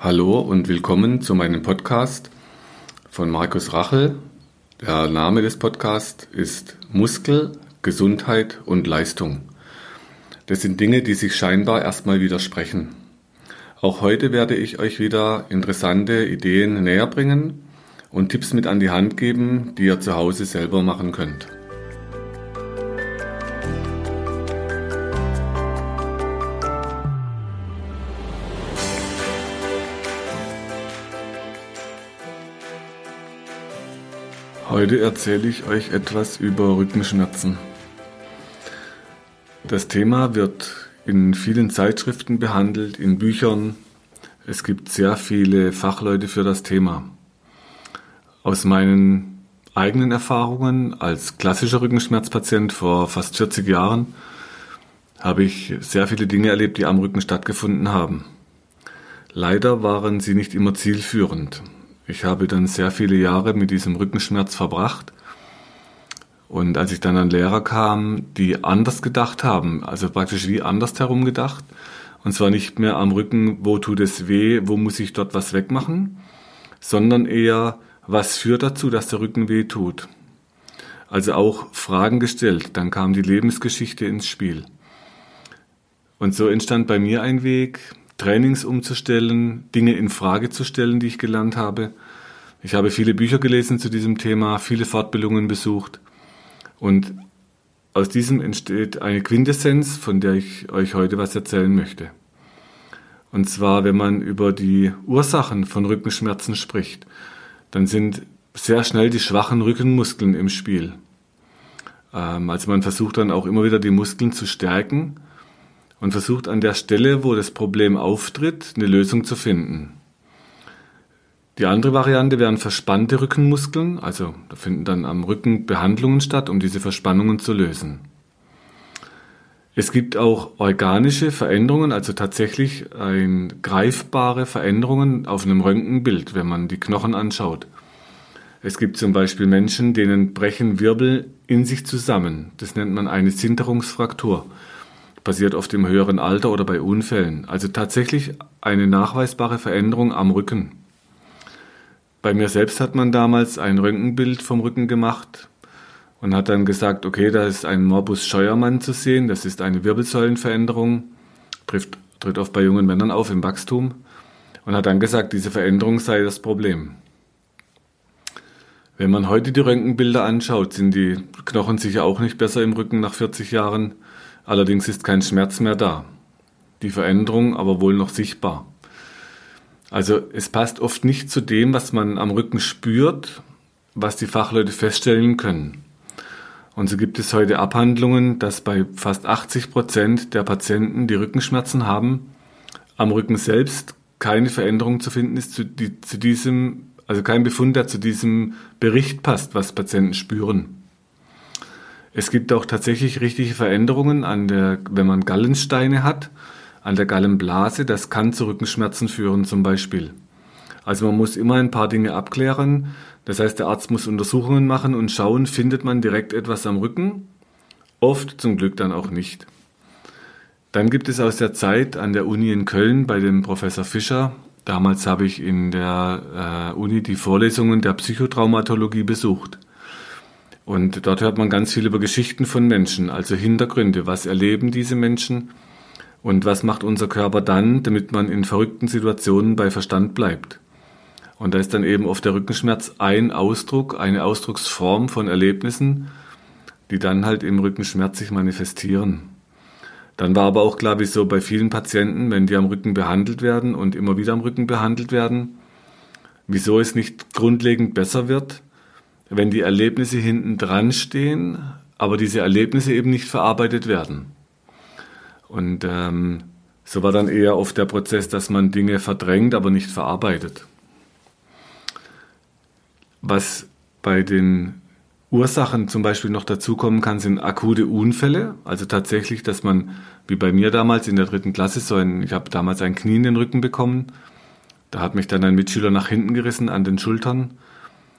Hallo und willkommen zu meinem Podcast von Markus Rachel. Der Name des Podcasts ist Muskel, Gesundheit und Leistung. Das sind Dinge, die sich scheinbar erstmal widersprechen. Auch heute werde ich euch wieder interessante Ideen näher bringen und Tipps mit an die Hand geben, die ihr zu Hause selber machen könnt. Heute erzähle ich euch etwas über Rückenschmerzen. Das Thema wird in vielen Zeitschriften behandelt, in Büchern. Es gibt sehr viele Fachleute für das Thema. Aus meinen eigenen Erfahrungen als klassischer Rückenschmerzpatient vor fast 40 Jahren habe ich sehr viele Dinge erlebt, die am Rücken stattgefunden haben. Leider waren sie nicht immer zielführend. Ich habe dann sehr viele Jahre mit diesem Rückenschmerz verbracht. Und als ich dann an Lehrer kam, die anders gedacht haben, also praktisch wie anders herum gedacht, und zwar nicht mehr am Rücken, wo tut es weh, wo muss ich dort was wegmachen, sondern eher, was führt dazu, dass der Rücken weh tut. Also auch Fragen gestellt, dann kam die Lebensgeschichte ins Spiel. Und so entstand bei mir ein Weg, Trainings umzustellen, Dinge in Frage zu stellen, die ich gelernt habe. Ich habe viele Bücher gelesen zu diesem Thema, viele Fortbildungen besucht und aus diesem entsteht eine Quintessenz, von der ich euch heute was erzählen möchte. Und zwar, wenn man über die Ursachen von Rückenschmerzen spricht, dann sind sehr schnell die schwachen Rückenmuskeln im Spiel. Ähm, also man versucht dann auch immer wieder die Muskeln zu stärken und versucht an der Stelle, wo das Problem auftritt, eine Lösung zu finden. Die andere Variante wären verspannte Rückenmuskeln, also da finden dann am Rücken Behandlungen statt, um diese Verspannungen zu lösen. Es gibt auch organische Veränderungen, also tatsächlich ein, greifbare Veränderungen auf einem Röntgenbild, wenn man die Knochen anschaut. Es gibt zum Beispiel Menschen, denen brechen Wirbel in sich zusammen. Das nennt man eine Sinterungsfraktur passiert oft im höheren Alter oder bei Unfällen. Also tatsächlich eine nachweisbare Veränderung am Rücken. Bei mir selbst hat man damals ein Röntgenbild vom Rücken gemacht und hat dann gesagt, okay, da ist ein Morbus Scheuermann zu sehen, das ist eine Wirbelsäulenveränderung, trifft, tritt oft bei jungen Männern auf im Wachstum und hat dann gesagt, diese Veränderung sei das Problem. Wenn man heute die Röntgenbilder anschaut, sind die Knochen sicher auch nicht besser im Rücken nach 40 Jahren. Allerdings ist kein Schmerz mehr da. Die Veränderung aber wohl noch sichtbar. Also es passt oft nicht zu dem, was man am Rücken spürt, was die Fachleute feststellen können. Und so gibt es heute Abhandlungen, dass bei fast 80 Prozent der Patienten, die Rückenschmerzen haben, am Rücken selbst keine Veränderung zu finden ist zu, die, zu diesem, also kein Befund, der zu diesem Bericht passt, was Patienten spüren. Es gibt auch tatsächlich richtige Veränderungen an der, wenn man Gallensteine hat, an der Gallenblase. Das kann zu Rückenschmerzen führen zum Beispiel. Also man muss immer ein paar Dinge abklären. Das heißt, der Arzt muss Untersuchungen machen und schauen, findet man direkt etwas am Rücken? Oft zum Glück dann auch nicht. Dann gibt es aus der Zeit an der Uni in Köln bei dem Professor Fischer, damals habe ich in der äh, Uni die Vorlesungen der Psychotraumatologie besucht. Und dort hört man ganz viel über Geschichten von Menschen, also Hintergründe. Was erleben diese Menschen? Und was macht unser Körper dann, damit man in verrückten Situationen bei Verstand bleibt? Und da ist dann eben oft der Rückenschmerz ein Ausdruck, eine Ausdrucksform von Erlebnissen, die dann halt im Rückenschmerz sich manifestieren. Dann war aber auch klar, wieso bei vielen Patienten, wenn die am Rücken behandelt werden und immer wieder am Rücken behandelt werden, wieso es nicht grundlegend besser wird, wenn die Erlebnisse hinten dran stehen, aber diese Erlebnisse eben nicht verarbeitet werden. Und ähm, so war dann eher oft der Prozess, dass man Dinge verdrängt, aber nicht verarbeitet. Was bei den Ursachen zum Beispiel noch dazukommen kann, sind akute Unfälle. Also tatsächlich, dass man, wie bei mir damals in der dritten Klasse, so ein, ich habe damals ein Knie in den Rücken bekommen. Da hat mich dann ein Mitschüler nach hinten gerissen an den Schultern.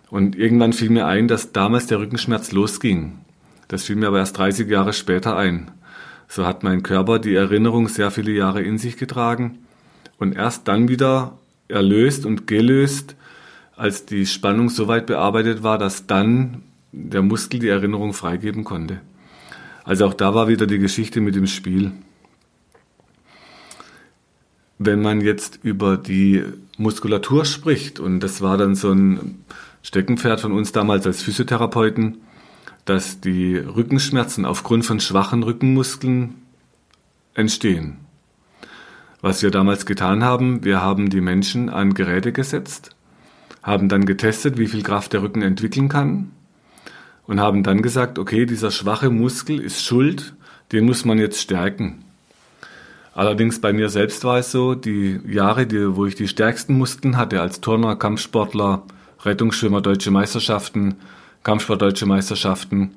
Und irgendwann fiel mir ein, dass damals der Rückenschmerz losging. Das fiel mir aber erst 30 Jahre später ein. So hat mein Körper die Erinnerung sehr viele Jahre in sich getragen. Und erst dann wieder erlöst und gelöst, als die Spannung so weit bearbeitet war, dass dann der Muskel die Erinnerung freigeben konnte. Also auch da war wieder die Geschichte mit dem Spiel. Wenn man jetzt über die Muskulatur spricht, und das war dann so ein Steckenpferd von uns damals als Physiotherapeuten, dass die Rückenschmerzen aufgrund von schwachen Rückenmuskeln entstehen. Was wir damals getan haben, wir haben die Menschen an Geräte gesetzt, haben dann getestet, wie viel Kraft der Rücken entwickeln kann und haben dann gesagt, okay, dieser schwache Muskel ist schuld, den muss man jetzt stärken. Allerdings bei mir selbst war es so, die Jahre, die, wo ich die stärksten Muskeln hatte als Turner, Kampfsportler, Rettungsschwimmer, deutsche Meisterschaften, Kampfsport, deutsche Meisterschaften.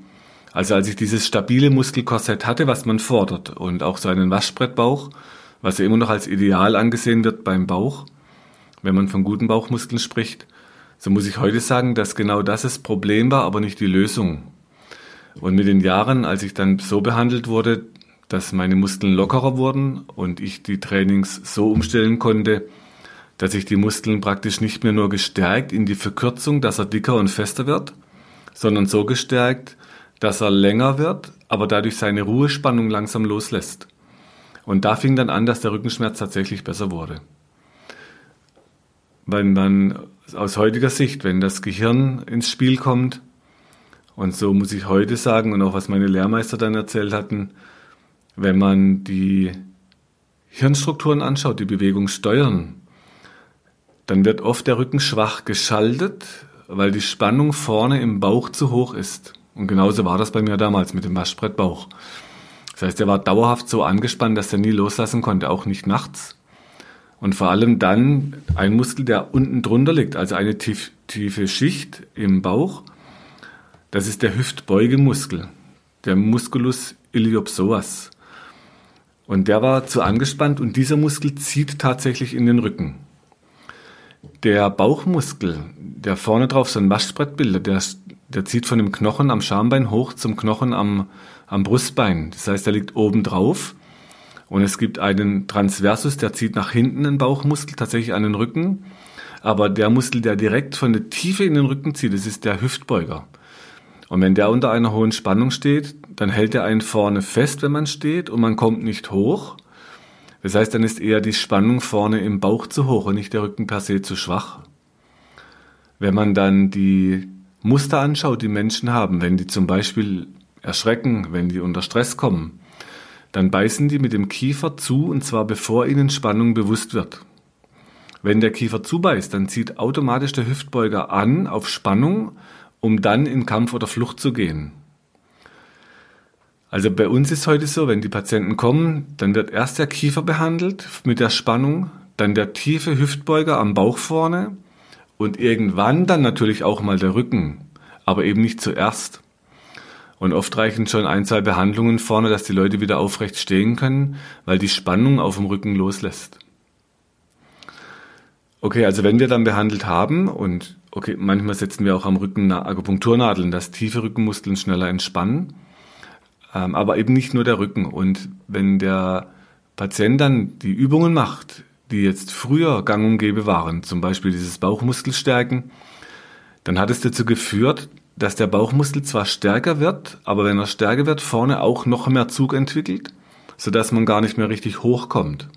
Also als ich dieses stabile Muskelkorsett hatte, was man fordert und auch so einen Waschbrettbauch, was ja immer noch als ideal angesehen wird beim Bauch, wenn man von guten Bauchmuskeln spricht, so muss ich heute sagen, dass genau das das Problem war, aber nicht die Lösung. Und mit den Jahren, als ich dann so behandelt wurde, dass meine Muskeln lockerer wurden und ich die Trainings so umstellen konnte, dass ich die Muskeln praktisch nicht mehr nur gestärkt in die Verkürzung, dass er dicker und fester wird, sondern so gestärkt, dass er länger wird, aber dadurch seine Ruhespannung langsam loslässt. Und da fing dann an, dass der Rückenschmerz tatsächlich besser wurde. Weil man aus heutiger Sicht, wenn das Gehirn ins Spiel kommt, und so muss ich heute sagen, und auch was meine Lehrmeister dann erzählt hatten, wenn man die Hirnstrukturen anschaut, die Bewegung steuern, dann wird oft der Rücken schwach geschaltet, weil die Spannung vorne im Bauch zu hoch ist. Und genauso war das bei mir damals mit dem Waschbrettbauch. Das heißt, er war dauerhaft so angespannt, dass er nie loslassen konnte, auch nicht nachts. Und vor allem dann ein Muskel, der unten drunter liegt, also eine tief, tiefe Schicht im Bauch, das ist der Hüftbeugemuskel, der Musculus iliopsoas. Und der war zu angespannt und dieser Muskel zieht tatsächlich in den Rücken. Der Bauchmuskel, der vorne drauf so ein Waschbrett bildet, der, der zieht von dem Knochen am Schambein hoch zum Knochen am, am Brustbein. Das heißt, er liegt oben drauf. Und es gibt einen Transversus, der zieht nach hinten den Bauchmuskel, tatsächlich an den Rücken. Aber der Muskel, der direkt von der Tiefe in den Rücken zieht, das ist der Hüftbeuger. Und wenn der unter einer hohen Spannung steht, dann hält er einen vorne fest, wenn man steht, und man kommt nicht hoch. Das heißt, dann ist eher die Spannung vorne im Bauch zu hoch und nicht der Rücken per se zu schwach. Wenn man dann die Muster anschaut, die Menschen haben, wenn die zum Beispiel erschrecken, wenn die unter Stress kommen, dann beißen die mit dem Kiefer zu und zwar bevor ihnen Spannung bewusst wird. Wenn der Kiefer zubeißt, dann zieht automatisch der Hüftbeuger an auf Spannung, um dann in Kampf oder Flucht zu gehen. Also bei uns ist heute so, wenn die Patienten kommen, dann wird erst der Kiefer behandelt mit der Spannung, dann der tiefe Hüftbeuger am Bauch vorne und irgendwann dann natürlich auch mal der Rücken, aber eben nicht zuerst. Und oft reichen schon ein, zwei Behandlungen vorne, dass die Leute wieder aufrecht stehen können, weil die Spannung auf dem Rücken loslässt. Okay, also wenn wir dann behandelt haben und okay, manchmal setzen wir auch am Rücken Akupunkturnadeln, dass tiefe Rückenmuskeln schneller entspannen, aber eben nicht nur der Rücken. Und wenn der Patient dann die Übungen macht, die jetzt früher gang und gäbe waren, zum Beispiel dieses Bauchmuskelstärken, dann hat es dazu geführt, dass der Bauchmuskel zwar stärker wird, aber wenn er stärker wird, vorne auch noch mehr Zug entwickelt, sodass man gar nicht mehr richtig hochkommt.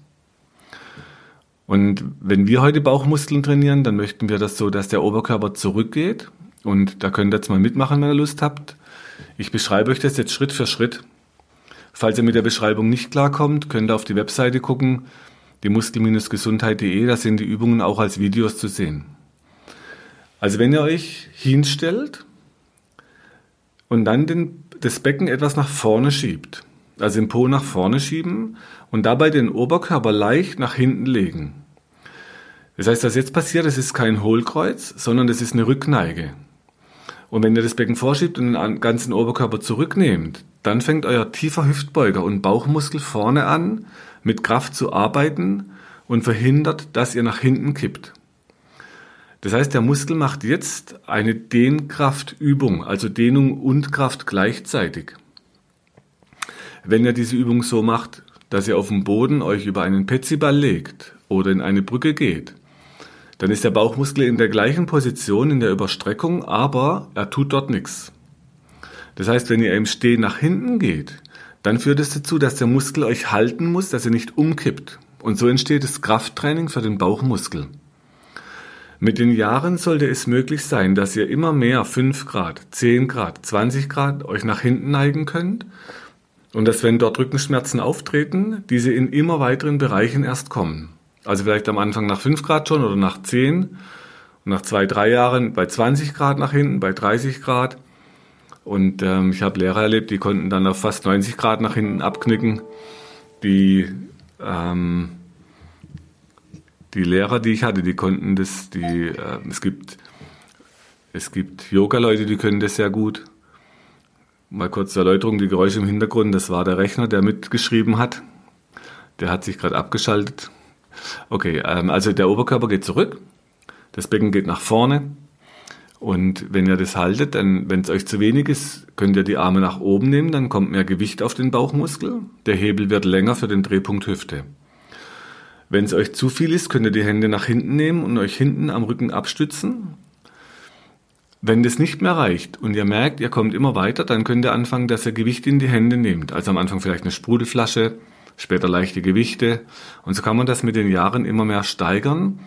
Und wenn wir heute Bauchmuskeln trainieren, dann möchten wir das so, dass der Oberkörper zurückgeht. Und da könnt ihr jetzt mal mitmachen, wenn ihr Lust habt. Ich beschreibe euch das jetzt Schritt für Schritt. Falls ihr mit der Beschreibung nicht klarkommt, könnt ihr auf die Webseite gucken, die muskel-gesundheit.de, da sind die Übungen auch als Videos zu sehen. Also wenn ihr euch hinstellt und dann den, das Becken etwas nach vorne schiebt. Also den Po nach vorne schieben und dabei den Oberkörper leicht nach hinten legen. Das heißt, was jetzt passiert, das ist kein Hohlkreuz, sondern das ist eine Rückneige. Und wenn ihr das Becken vorschiebt und den ganzen Oberkörper zurücknehmt, dann fängt euer tiefer Hüftbeuger und Bauchmuskel vorne an, mit Kraft zu arbeiten und verhindert, dass ihr nach hinten kippt. Das heißt, der Muskel macht jetzt eine Dehnkraftübung, also Dehnung und Kraft gleichzeitig. Wenn ihr diese Übung so macht, dass ihr auf dem Boden euch über einen Petsyball legt oder in eine Brücke geht, dann ist der Bauchmuskel in der gleichen Position, in der Überstreckung, aber er tut dort nichts. Das heißt, wenn ihr im Stehen nach hinten geht, dann führt es dazu, dass der Muskel euch halten muss, dass er nicht umkippt. Und so entsteht das Krafttraining für den Bauchmuskel. Mit den Jahren sollte es möglich sein, dass ihr immer mehr 5 Grad, 10 Grad, 20 Grad euch nach hinten neigen könnt und dass wenn dort Rückenschmerzen auftreten, diese in immer weiteren Bereichen erst kommen. Also vielleicht am Anfang nach 5 Grad schon oder nach 10 und nach zwei, drei Jahren bei 20 Grad nach hinten, bei 30 Grad. Und ähm, ich habe Lehrer erlebt, die konnten dann auf fast 90 Grad nach hinten abknicken. Die, ähm, die Lehrer, die ich hatte, die konnten das, die, äh, es gibt, es gibt Yoga-Leute, die können das sehr gut. Mal kurz zur Erläuterung, die Geräusche im Hintergrund, das war der Rechner, der mitgeschrieben hat. Der hat sich gerade abgeschaltet. Okay, ähm, also der Oberkörper geht zurück, das Becken geht nach vorne. Und wenn ihr das haltet, dann, wenn es euch zu wenig ist, könnt ihr die Arme nach oben nehmen, dann kommt mehr Gewicht auf den Bauchmuskel. Der Hebel wird länger für den Drehpunkt Hüfte. Wenn es euch zu viel ist, könnt ihr die Hände nach hinten nehmen und euch hinten am Rücken abstützen. Wenn das nicht mehr reicht und ihr merkt, ihr kommt immer weiter, dann könnt ihr anfangen, dass ihr Gewicht in die Hände nehmt. Also am Anfang vielleicht eine Sprudelflasche, später leichte Gewichte. Und so kann man das mit den Jahren immer mehr steigern,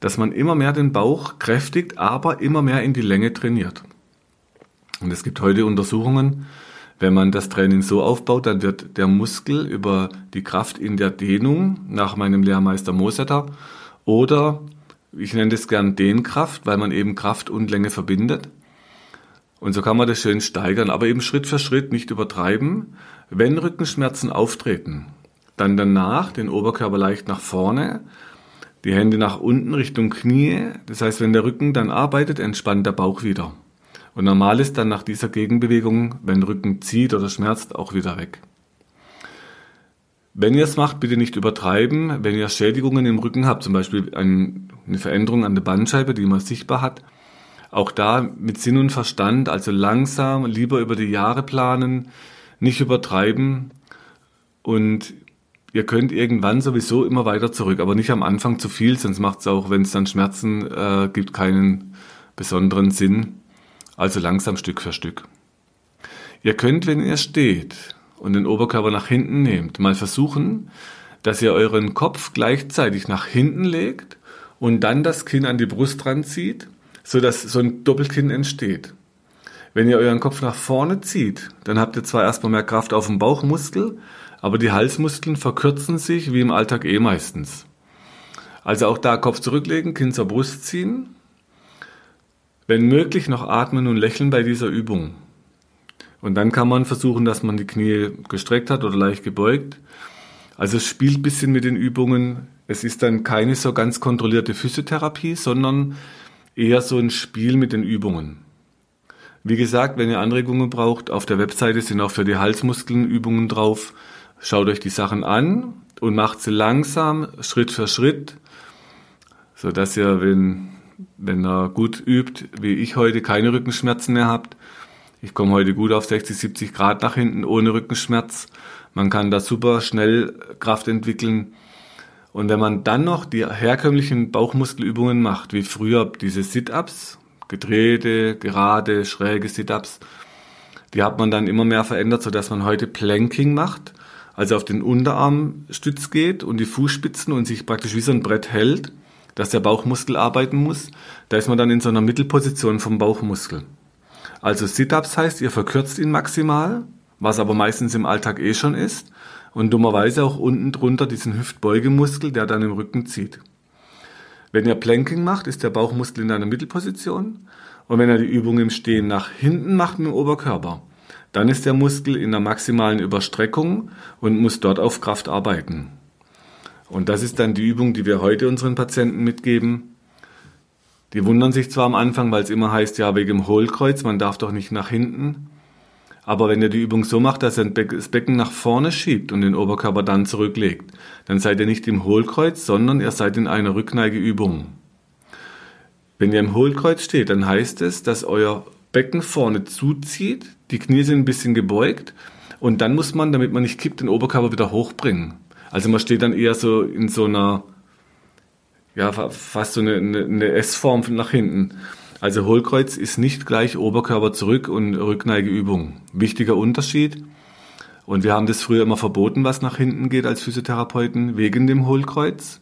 dass man immer mehr den Bauch kräftigt, aber immer mehr in die Länge trainiert. Und es gibt heute Untersuchungen, wenn man das Training so aufbaut, dann wird der Muskel über die Kraft in der Dehnung nach meinem Lehrmeister Mosetter oder ich nenne das gern Dehnkraft, weil man eben Kraft und Länge verbindet. Und so kann man das schön steigern, aber eben Schritt für Schritt nicht übertreiben. Wenn Rückenschmerzen auftreten, dann danach den Oberkörper leicht nach vorne, die Hände nach unten Richtung Knie. Das heißt, wenn der Rücken dann arbeitet, entspannt der Bauch wieder. Und normal ist dann nach dieser Gegenbewegung, wenn Rücken zieht oder schmerzt, auch wieder weg. Wenn ihr es macht, bitte nicht übertreiben. Wenn ihr Schädigungen im Rücken habt, zum Beispiel eine Veränderung an der Bandscheibe, die man sichtbar hat, auch da mit Sinn und Verstand, also langsam, lieber über die Jahre planen, nicht übertreiben und ihr könnt irgendwann sowieso immer weiter zurück, aber nicht am Anfang zu viel, sonst macht es auch, wenn es dann Schmerzen äh, gibt, keinen besonderen Sinn. Also langsam Stück für Stück. Ihr könnt, wenn ihr steht und den Oberkörper nach hinten nehmt, mal versuchen, dass ihr euren Kopf gleichzeitig nach hinten legt und dann das Kinn an die Brust dran zieht, sodass so ein Doppelkinn entsteht. Wenn ihr euren Kopf nach vorne zieht, dann habt ihr zwar erstmal mehr Kraft auf dem Bauchmuskel, aber die Halsmuskeln verkürzen sich wie im Alltag eh meistens. Also auch da Kopf zurücklegen, Kinn zur Brust ziehen. Wenn möglich noch atmen und lächeln bei dieser Übung. Und dann kann man versuchen, dass man die Knie gestreckt hat oder leicht gebeugt. Also es spielt ein bisschen mit den Übungen. Es ist dann keine so ganz kontrollierte Physiotherapie, sondern eher so ein Spiel mit den Übungen. Wie gesagt, wenn ihr Anregungen braucht, auf der Webseite sind auch für die Halsmuskeln Übungen drauf. Schaut euch die Sachen an und macht sie langsam, Schritt für Schritt, so dass ihr, wenn, wenn ihr gut übt, wie ich heute, keine Rückenschmerzen mehr habt. Ich komme heute gut auf 60, 70 Grad nach hinten ohne Rückenschmerz. Man kann da super schnell Kraft entwickeln. Und wenn man dann noch die herkömmlichen Bauchmuskelübungen macht, wie früher diese Sit-Ups, gedrehte, gerade, schräge Sit-Ups, die hat man dann immer mehr verändert, sodass man heute Planking macht also auf den Unterarmstütz geht und die Fußspitzen und sich praktisch wie so ein Brett hält, dass der Bauchmuskel arbeiten muss, da ist man dann in so einer Mittelposition vom Bauchmuskel. Also Sit-ups heißt, ihr verkürzt ihn maximal, was aber meistens im Alltag eh schon ist, und dummerweise auch unten drunter diesen Hüftbeugemuskel, der dann im Rücken zieht. Wenn ihr Planking macht, ist der Bauchmuskel in einer Mittelposition und wenn ihr die Übung im Stehen nach hinten macht mit dem Oberkörper, dann ist der Muskel in der maximalen Überstreckung und muss dort auf Kraft arbeiten. Und das ist dann die Übung, die wir heute unseren Patienten mitgeben. Die wundern sich zwar am Anfang, weil es immer heißt, ja, wegen dem Hohlkreuz, man darf doch nicht nach hinten. Aber wenn ihr die Übung so macht, dass ihr das Becken nach vorne schiebt und den Oberkörper dann zurücklegt, dann seid ihr nicht im Hohlkreuz, sondern ihr seid in einer Rückneigeübung. Wenn ihr im Hohlkreuz steht, dann heißt es, dass euer Becken vorne zuzieht, die Knie sind ein bisschen gebeugt und dann muss man, damit man nicht kippt, den Oberkörper wieder hochbringen. Also man steht dann eher so in so einer ja, fast so eine, eine S-Form nach hinten. Also Hohlkreuz ist nicht gleich Oberkörper zurück und Rückneigeübung. Wichtiger Unterschied. Und wir haben das früher immer verboten, was nach hinten geht als Physiotherapeuten, wegen dem Hohlkreuz.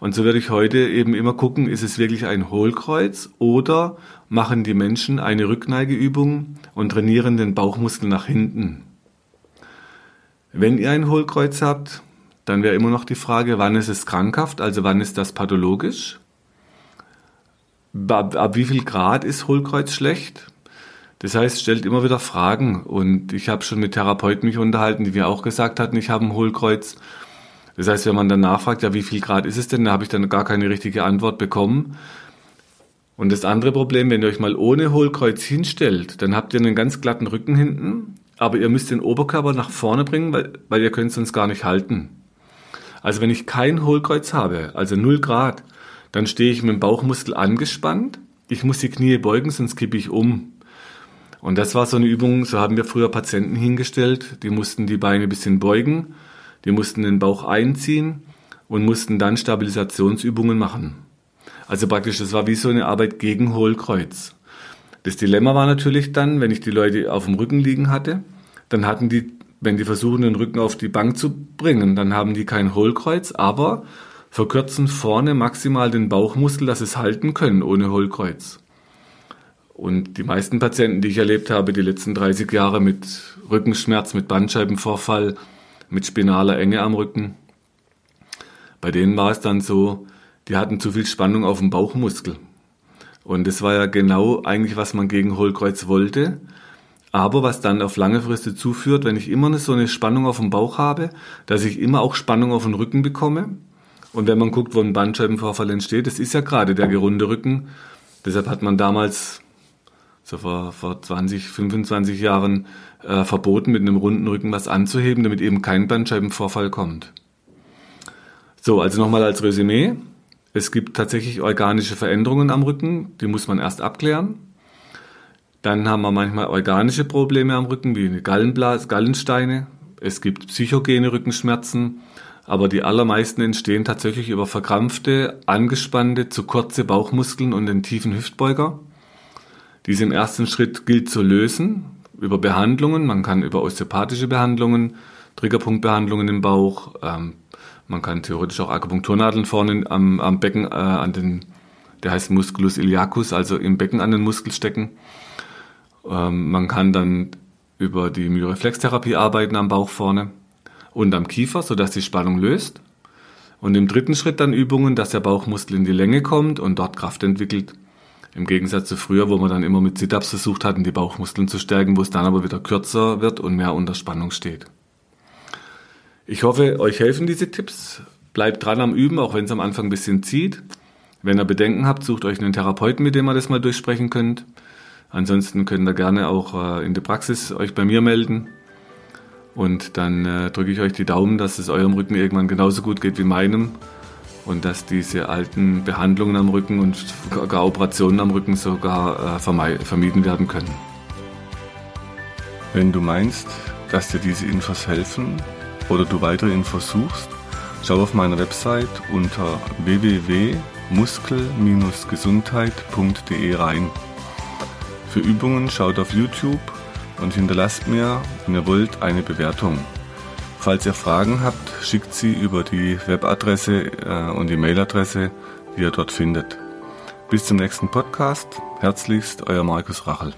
Und so werde ich heute eben immer gucken, ist es wirklich ein Hohlkreuz oder machen die Menschen eine Rückneigeübung und trainieren den Bauchmuskel nach hinten. Wenn ihr ein Hohlkreuz habt, dann wäre immer noch die Frage, wann ist es krankhaft, also wann ist das pathologisch? Ab, ab wie viel Grad ist Hohlkreuz schlecht? Das heißt, stellt immer wieder Fragen. Und ich habe schon mit Therapeuten mich unterhalten, die mir auch gesagt hatten, ich habe ein Hohlkreuz. Das heißt, wenn man dann nachfragt, ja, wie viel Grad ist es denn, da habe ich dann gar keine richtige Antwort bekommen. Und das andere Problem, wenn ihr euch mal ohne Hohlkreuz hinstellt, dann habt ihr einen ganz glatten Rücken hinten, aber ihr müsst den Oberkörper nach vorne bringen, weil, weil ihr könnt es sonst gar nicht halten. Also wenn ich kein Hohlkreuz habe, also 0 Grad, dann stehe ich mit dem Bauchmuskel angespannt. Ich muss die Knie beugen, sonst kippe ich um. Und das war so eine Übung, so haben wir früher Patienten hingestellt, die mussten die Beine ein bisschen beugen, die mussten den Bauch einziehen und mussten dann Stabilisationsübungen machen. Also praktisch, das war wie so eine Arbeit gegen Hohlkreuz. Das Dilemma war natürlich dann, wenn ich die Leute auf dem Rücken liegen hatte, dann hatten die, wenn die versuchen, den Rücken auf die Bank zu bringen, dann haben die kein Hohlkreuz, aber verkürzen vorne maximal den Bauchmuskel, dass es halten können ohne Hohlkreuz. Und die meisten Patienten, die ich erlebt habe, die letzten 30 Jahre mit Rückenschmerz, mit Bandscheibenvorfall, mit spinaler Enge am Rücken, bei denen war es dann so, die hatten zu viel Spannung auf dem Bauchmuskel. Und das war ja genau eigentlich, was man gegen Hohlkreuz wollte. Aber was dann auf lange Frist dazu führt, wenn ich immer so eine Spannung auf dem Bauch habe, dass ich immer auch Spannung auf den Rücken bekomme. Und wenn man guckt, wo ein Bandscheibenvorfall entsteht, das ist ja gerade der gerunde Rücken. Deshalb hat man damals so vor, vor 20, 25 Jahren äh, verboten, mit einem runden Rücken was anzuheben, damit eben kein Bandscheibenvorfall kommt. So, also nochmal als Resümee. Es gibt tatsächlich organische Veränderungen am Rücken, die muss man erst abklären. Dann haben wir manchmal organische Probleme am Rücken, wie eine Gallenblase, Gallensteine. Es gibt psychogene Rückenschmerzen, aber die allermeisten entstehen tatsächlich über verkrampfte, angespannte, zu kurze Bauchmuskeln und den tiefen Hüftbeuger. Diese im ersten Schritt gilt zu lösen über Behandlungen. Man kann über osteopathische Behandlungen, Triggerpunktbehandlungen im Bauch, ähm, man kann theoretisch auch Akupunkturnadeln vorne am, am Becken, äh, an den, der heißt Musculus iliacus, also im Becken an den Muskel stecken. Ähm, man kann dann über die Myoreflextherapie arbeiten am Bauch vorne und am Kiefer, sodass die Spannung löst. Und im dritten Schritt dann Übungen, dass der Bauchmuskel in die Länge kommt und dort Kraft entwickelt. Im Gegensatz zu früher, wo man dann immer mit Sit-Ups versucht hatten, die Bauchmuskeln zu stärken, wo es dann aber wieder kürzer wird und mehr unter Spannung steht. Ich hoffe, euch helfen diese Tipps. Bleibt dran am Üben, auch wenn es am Anfang ein bisschen zieht. Wenn ihr Bedenken habt, sucht euch einen Therapeuten, mit dem ihr das mal durchsprechen könnt. Ansonsten könnt ihr gerne auch äh, in der Praxis euch bei mir melden. Und dann äh, drücke ich euch die Daumen, dass es eurem Rücken irgendwann genauso gut geht wie meinem und dass diese alten Behandlungen am Rücken und gar Operationen am Rücken sogar äh, vermieden werden können. Wenn du meinst, dass dir diese Infos helfen oder du weitere Infos suchst, schau auf meiner Website unter www.muskel-gesundheit.de rein. Für Übungen schaut auf YouTube und hinterlasst mir, wenn ihr wollt, eine Bewertung. Falls ihr Fragen habt, schickt sie über die Webadresse äh, und die Mailadresse, die ihr dort findet. Bis zum nächsten Podcast. Herzlichst, euer Markus Rachel.